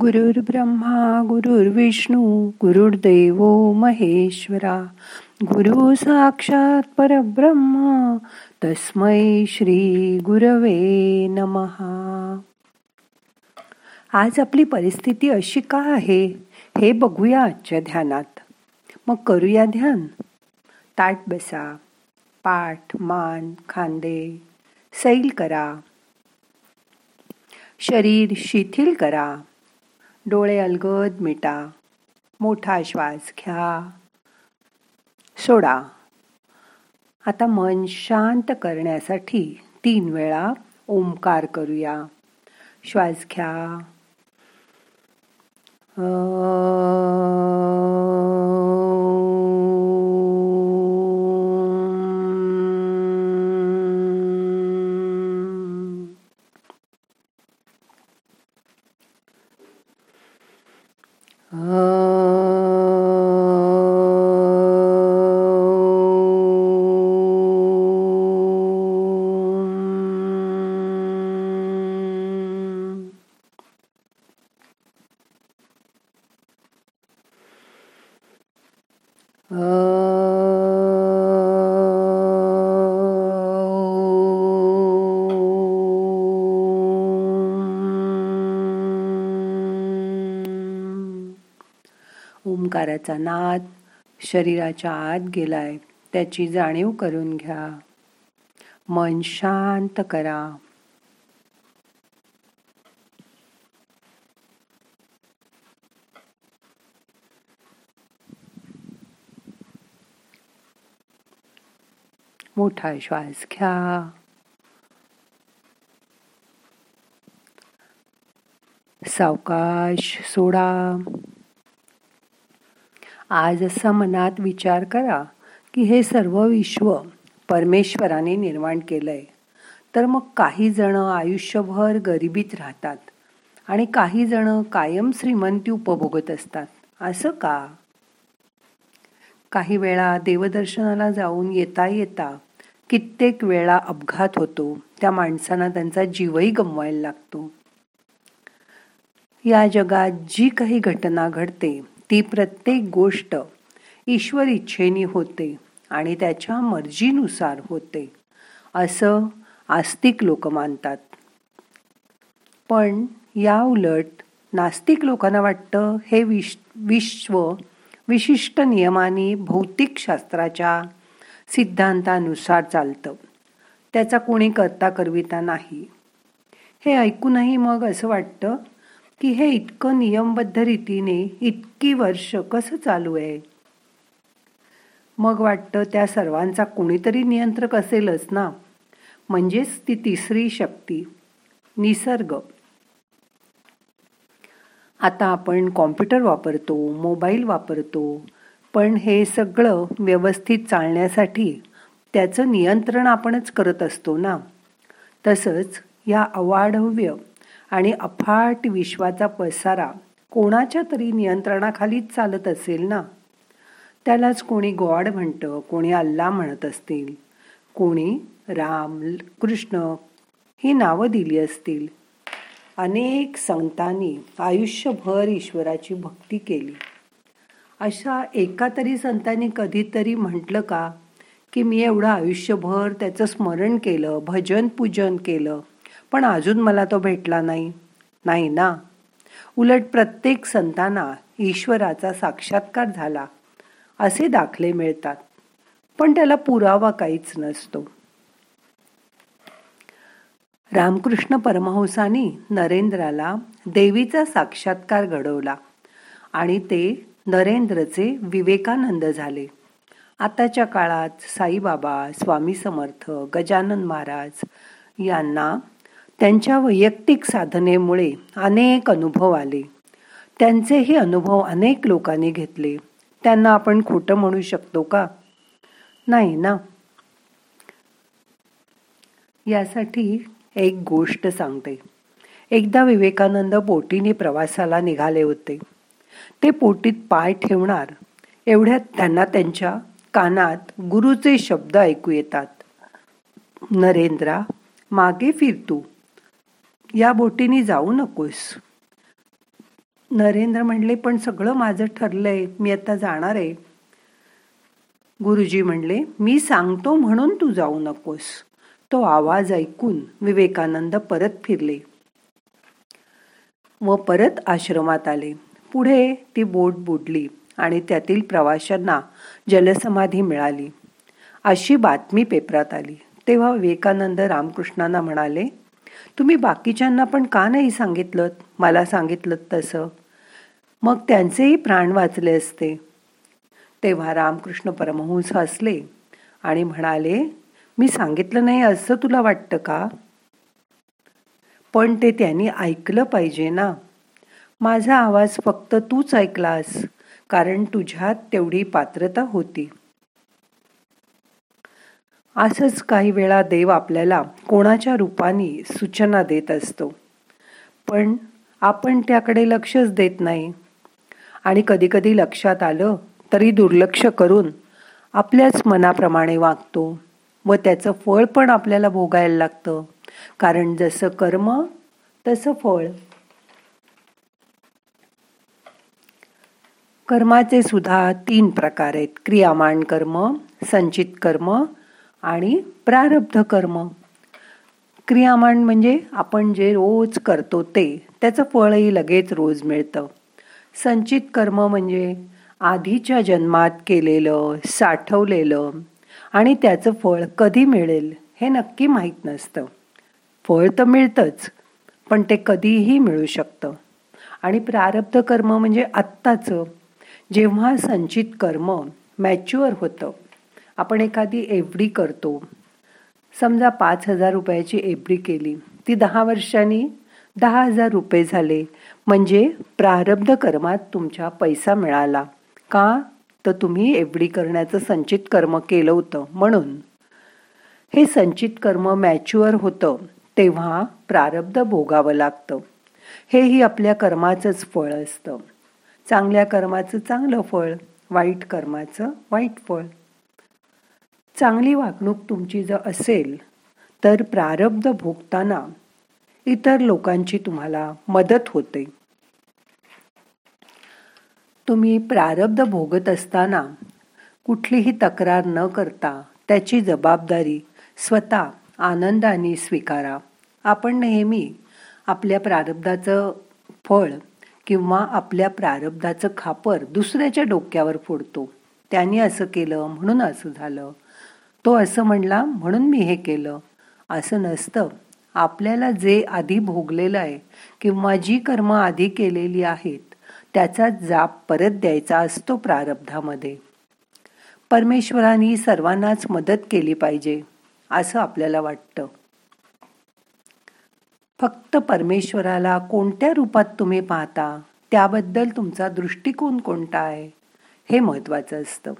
गुरुर् ब्रह्मा गुरुर्विष्णू गुरुर्देव महेश्वरा. गुरु साक्षात परब्रह्म तस्मै श्री गुरवे नमहा आज आपली परिस्थिती अशी का आहे हे बघूया आजच्या ध्यानात. मग करूया ध्यान. ताट बसा पाठ मान खांदे सैल करा. शरीर शिथिल करा. डोळे अलगद मिटा. मोठा श्वास घ्या. सोडा. आता मन शांत करण्यासाठी तीन वेळा ओंकार करूया. श्वास घ्या. ओंकाराचा नाद शरीराच्या आत गेलाय. त्याची जाणीव करून घ्या. मन शांत करा. मोठा श्वास घ्या. सावकाश सोडा. आज असा मनात विचार करा की हे सर्व विश्व परमेश्वराने निर्माण केलंय. तर मग काही जण आयुष्यभर गरिबीत राहतात आणि काही जण कायम श्रीमंती उपभोगत असतात. असं का? काही वेळा देवदर्शनाला जाऊन येता येता कित्येक वेळा अपघात होतो. त्या माणसांना त्यांचा जीवही गमवायला लागतो. या जगात जी काही घटना घडते ती प्रत्येक गोष्ट ईश्वर इच्छेनी होते आणि त्याच्या मर्जीनुसार होते असं आस्तिक लोक मानतात. पण या उलट नास्तिक लोकांना वाटतं हे विश विश्व विशिष्ट नियमाने भौतिक शास्त्राच्या सिद्धांतानुसार चालतं. त्याचा कोणी करता करविता नाही. हे ऐकूनही मग असं वाटतं की हे इतकं नियमबद्ध रीतीने इतकी वर्ष कसं चालू आहे? मग वाटतं त्या सर्वांचा कोणीतरी नियंत्रक असेलच ना? म्हणजेच ती तिसरी शक्ती निसर्ग. आता आपण कॉम्प्युटर वापरतो मोबाईल वापरतो पण हे सगळं व्यवस्थित चालण्यासाठी त्याचं नियंत्रण आपणच करत असतो ना? तसंच या अवाढव्य आणि अफाट विश्वाचा पसारा कोणाच्या तरी नियंत्रणाखालीच चालत असेल ना? त्यालाच कोणी गॉड म्हणतं कोणी अल्ला म्हणत असतील कोणी राम कृष्ण ही नावं दिली असतील. अनेक संतांनी आयुष्यभर ईश्वराची भक्ती केली. अशा एका तरी संतांनी कधीतरी म्हटलं का की मी एवढं आयुष्यभर त्याचं स्मरण केलं भजन पूजन केलं पण अजून मला तो भेटला नाही. नाही ना. उलट प्रत्येक संतांना ईश्वराचा साक्षात्कार झाला असे दाखले मिळतात पण त्याला पुरावा काहीच नसतो. रामकृष्ण परमहंसानी नरेंद्राला देवीचा साक्षात्कार घडवला आणि ते नरेंद्रचे विवेकानंद झाले. आताच्या काळात साईबाबा स्वामी समर्थ गजानन महाराज यांना त्यांच्या वैयक्तिक साधनेमुळे अनेक अनुभव आले. त्यांचेही अनुभव अनेक लोकांनी घेतले. त्यांना आपण खोटं म्हणू शकतो का? नाही ना? यासाठी एक गोष्ट सांगते. एकदा विवेकानंद बोटीने प्रवासाला निघाले होते. ते पोटीत पाय ठेवणार. एवढ्यात त्यांना त्यांच्या कानात गुरुचे शब्द ऐकू येतात. नरेंद्रा मागे फिरतू या बोटीने जाऊ नकोस. नरेंद्र म्हणले पण सगळं माझं ठरलंय. मी आता जाणार आहे. गुरुजी म्हणले मी सांगतो म्हणून तू जाऊ नकोस. तो आवाज ऐकून विवेकानंद परत फिरले व परत आश्रमात आले. पुढे ती बोट बुडली आणि त्यातील प्रवाशांना जलसमाधी मिळाली. अशी बातमी पेपरात आली. तेव्हा विवेकानंद रामकृष्णांना म्हणाले तुम्ही बाकीच्यांना पण का नाही सांगितलं मला सांगितलं तसं. मग त्यांचेही प्राण वाचले असते. तेव्हा रामकृष्ण परमहंस हसले आणि म्हणाले मी सांगितलं नाही असं तुला वाटतं का? पण ते त्यांनी ऐकलं पाहिजे ना. माझा आवाज फक्त तूच ऐकलास कारण तुझ्यात तेवढी पात्रता होती. असंच काही वेळा देव आपल्याला कोणाच्या रूपाने सूचना देत असतो. पण आपण त्याकडे लक्षच देत नाही. आणि कधीकधी लक्षात आलं तरी दुर्लक्ष करून आपल्याच मनाप्रमाणे वागतो व त्याचं फळ पण आपल्याला भोगायला लागतं. कारण जसं कर्म तसं फळ कर्माचे सुद्धा तीन प्रकार आहेत. क्रियामान कर्म संचित कर्म आणि प्रारब्ध कर्म. क्रियामान म्हणजे आपण जे रोज करतो ते त्याचं फळही लगेच रोज मिळतं. संचित कर्म म्हणजे आधीच्या जन्मात केलेलं साठवलेलं आणि त्याचं फळ कधी मिळेल हे नक्की माहीत नसतं. फळ तर मिळतंच पण ते कधीही मिळू शकतं. आणि प्रारब्ध कर्म म्हणजे आत्ताचं जेव्हा संचित कर्म मॅच्युअर होतं आपण एखादी एफ डी करतो. समजा पाच हजार रुपयाची एफ डी केली ती दहा वर्षांनी दहा हजार रुपये झाले. म्हणजे प्रारब्ध कर्मात तुमच्या पैसा मिळाला. का? तर तुम्ही एफ डी करण्याचं संचित कर्म केलं होतं म्हणून. हे संचित कर्म मॅच्युअर होतं तेव्हा प्रारब्ध भोगावं लागतं. हेही आपल्या कर्माचंच फळ असतं. चांगल्या कर्माचं चांगलं फळ वाईट कर्माचं वाईट फळ. चांगली वागणूक तुमची जर असेल तर प्रारब्ध भोगताना इतर लोकांची तुम्हाला मदत होते. तुम्ही प्रारब्ध भोगत असताना कुठलीही तक्रार न करता त्याची जबाबदारी स्वतः आनंदाने स्वीकारा. आपण नेहमी आपल्या प्रारब्धाचं फळ किंवा आपल्या प्रारब्धाचं खापर दुसऱ्याच्या डोक्यावर फोडतो. त्याने असं केलं म्हणून असं झालं. तो असं म्हणला म्हणून मी हे केलं. असं नसतं. आपल्याला जे आधी भोगलेलं आहे किंवा जी कर्म आधी केलेली आहेत त्याचा जाप परत द्यायचा असतो प्रारब्धामध्ये. परमेश्वरांनी सर्वांनाच मदत केली पाहिजे असं आपल्याला वाटतं. फक्त परमेश्वराला कोणत्या रूपात तुम्ही पाहता त्याबद्दल तुमचा दृष्टिकोन कोणता आहे हे महत्त्वाचं असतं.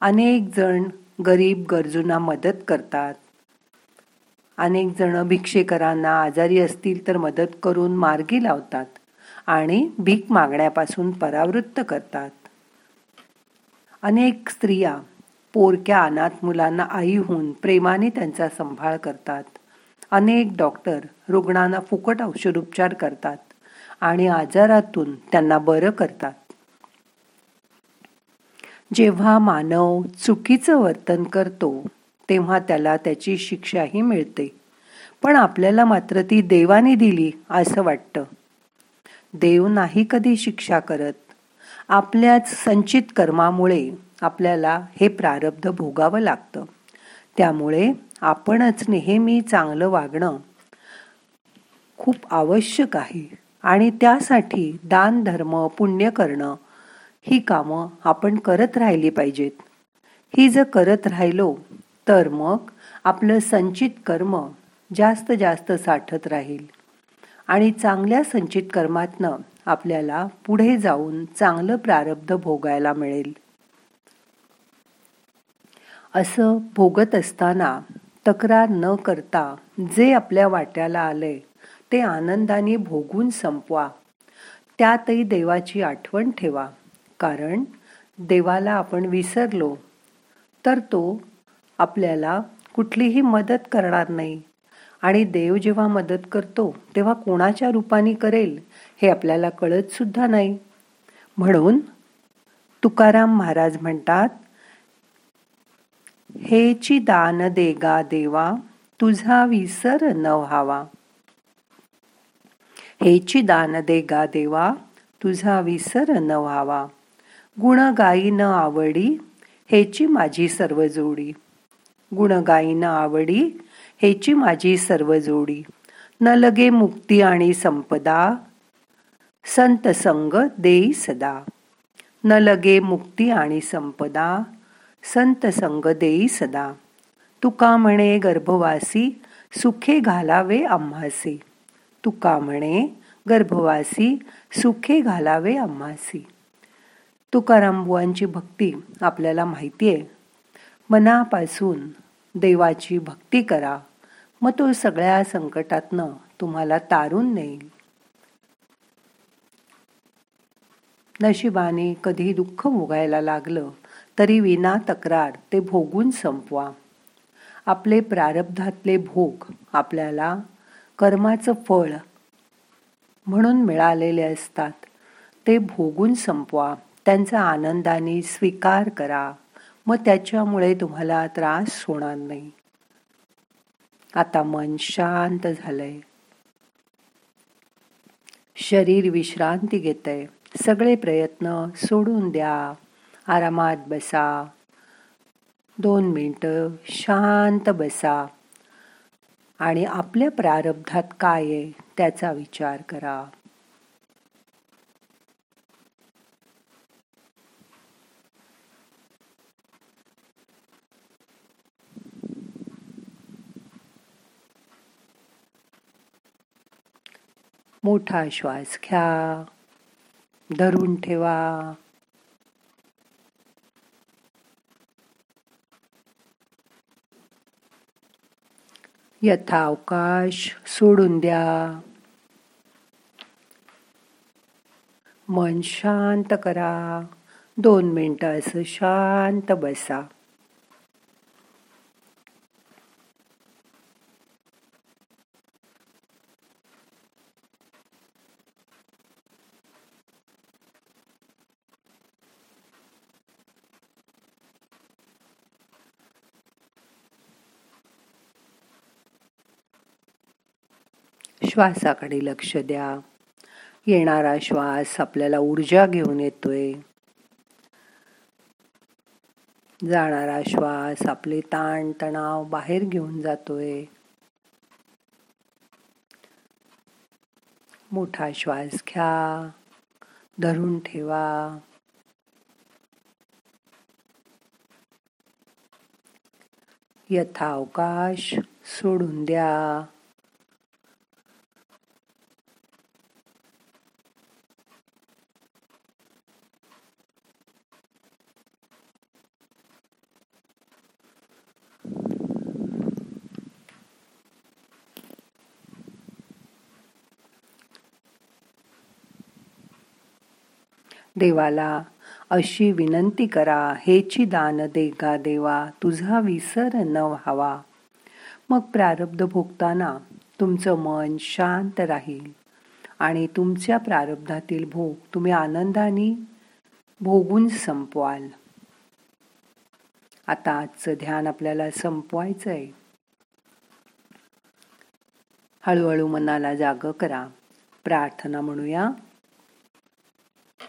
अनेक जण गरीब गरजूंना मदत करतात. अनेक जण भिक्षेकरांना आजारी असतील तर मदत करून मार्गी लावतात आणि भीक मागण्यापासून परावृत्त करतात. अनेक स्त्रिया पोरक्या अनाथ मुलांना आई होऊन प्रेमाने त्यांचा संभाळ करतात. अनेक डॉक्टर रुग्णांना फुकट औषधोपचार करतात आणि आजारातून त्यांना बरं करतात. जेव्हा मानव चुकीचं वर्तन करतो तेव्हा त्याला त्याची शिक्षाही मिळते. पण आपल्याला मात्र ती देवाने दिली असं वाटतं. देव नाही कधी शिक्षा करत. आपल्याच संचित कर्मामुळे आपल्याला हे प्रारब्ध भोगावं लागतं. त्यामुळे आपणच नेहमी चांगलं वागणं खूप आवश्यक आहे. आणि त्यासाठी दान धर्म पुण्य करणं ही कामं आपण करत राहिली पाहिजेत. ही जर करत राहिलो तर मग आपलं संचित कर्म जास्त जास्त साठत राहील. आणि चांगल्या संचित कर्मातनं आपल्याला पुढे जाऊन चांगलं प्रारब्ध भोगायला मिळेल. असं भोगत असताना तक्रार न करता जे आपल्या वाट्याला आलंय ते आनंदाने भोगून संपवा. त्यातही देवाची आठवण ठेवा कारण देवाला आपण विसरलो तर तो आपल्याला कुठलीही मदत करणार नाही. आणि देव जेव्हा मदत करतो तेव्हा कोणाच्या रूपाने करेल हे आपल्याला कळत सुद्धा नाही. म्हणून तुकाराम महाराज म्हणतात हेची दान देगा देवा तुझा विसर न व्हावा. हेची दान देगा देवा तुझा विसर न व्हावा. गुण गाई न आवडी हेची माझी सर्व जोडी. गुण गाई न आवडी हेची माझी सर्व जोडी. न लगे मुक्ती आणि संपदा संत संग देई सदा. न लगे मुक्ती आणि संपदा संत संग देई सदा. तुका म्हणे गर्भवासी सुखे घालावे आम्हासी. तुका म्हणे गर्भवासी सुखे घालावे आम्हासी. तुकाराम बुवांची भक्ती आपल्याला माहिती आहे मनापासून देवाची भक्ती करा. मग तो सगळ्या संकटातनं तुम्हाला तारून नेईल. नशिबाने कधी दुःख भोगायला लागलं तरी विना तक्रार ते भोगून संपवा. आपले प्रारब्धातले भोग आपल्याला कर्माचं फळ म्हणून मिळालेले असतात. ते भोगून संपवा. त्यांचा आनंदाने स्वीकार करा. मग त्याच्यामुळे तुम्हाला त्रास होणार नाही. आता मन शांत झालंय. शरीर विश्रांती घेतय. सगळे प्रयत्न सोडून द्या. आरामात बसा. दोन मिनटं शांत बसा. आणि आपल्या प्रारब्धात काय आहे त्याचा विचार करा. मोठा श्वास घ्या. धरून ठेवा. यथावकाश सोडून द्या. मन शांत करा. दोन मिनटं असं शांत बसा. श्वासाकडे लक्ष द्या. येणारा श्वास आपल्याला ऊर्जा घेऊन येतोय. जाणारा श्वास आपले ताण तणाव बाहेर घेऊन जातोय. मोठा श्वास घ्या. धरून ठेवा. यथावकाश सोडून द्या. देवाला. अशी विनंती करा हेची दान देगा देवा तुझा विसर न व्हावा. मग प्रारब्ध भोगताना तुमचं मन शांत राहील आणि तुमच्या प्रारब्धातील भोग तुम्ही आनंदाने भोगून संपवाल. आता आजचं ध्यान आपल्याला संपवायचं आहे हळूहळू मनाला जाग करा. प्रार्थना म्हणूया.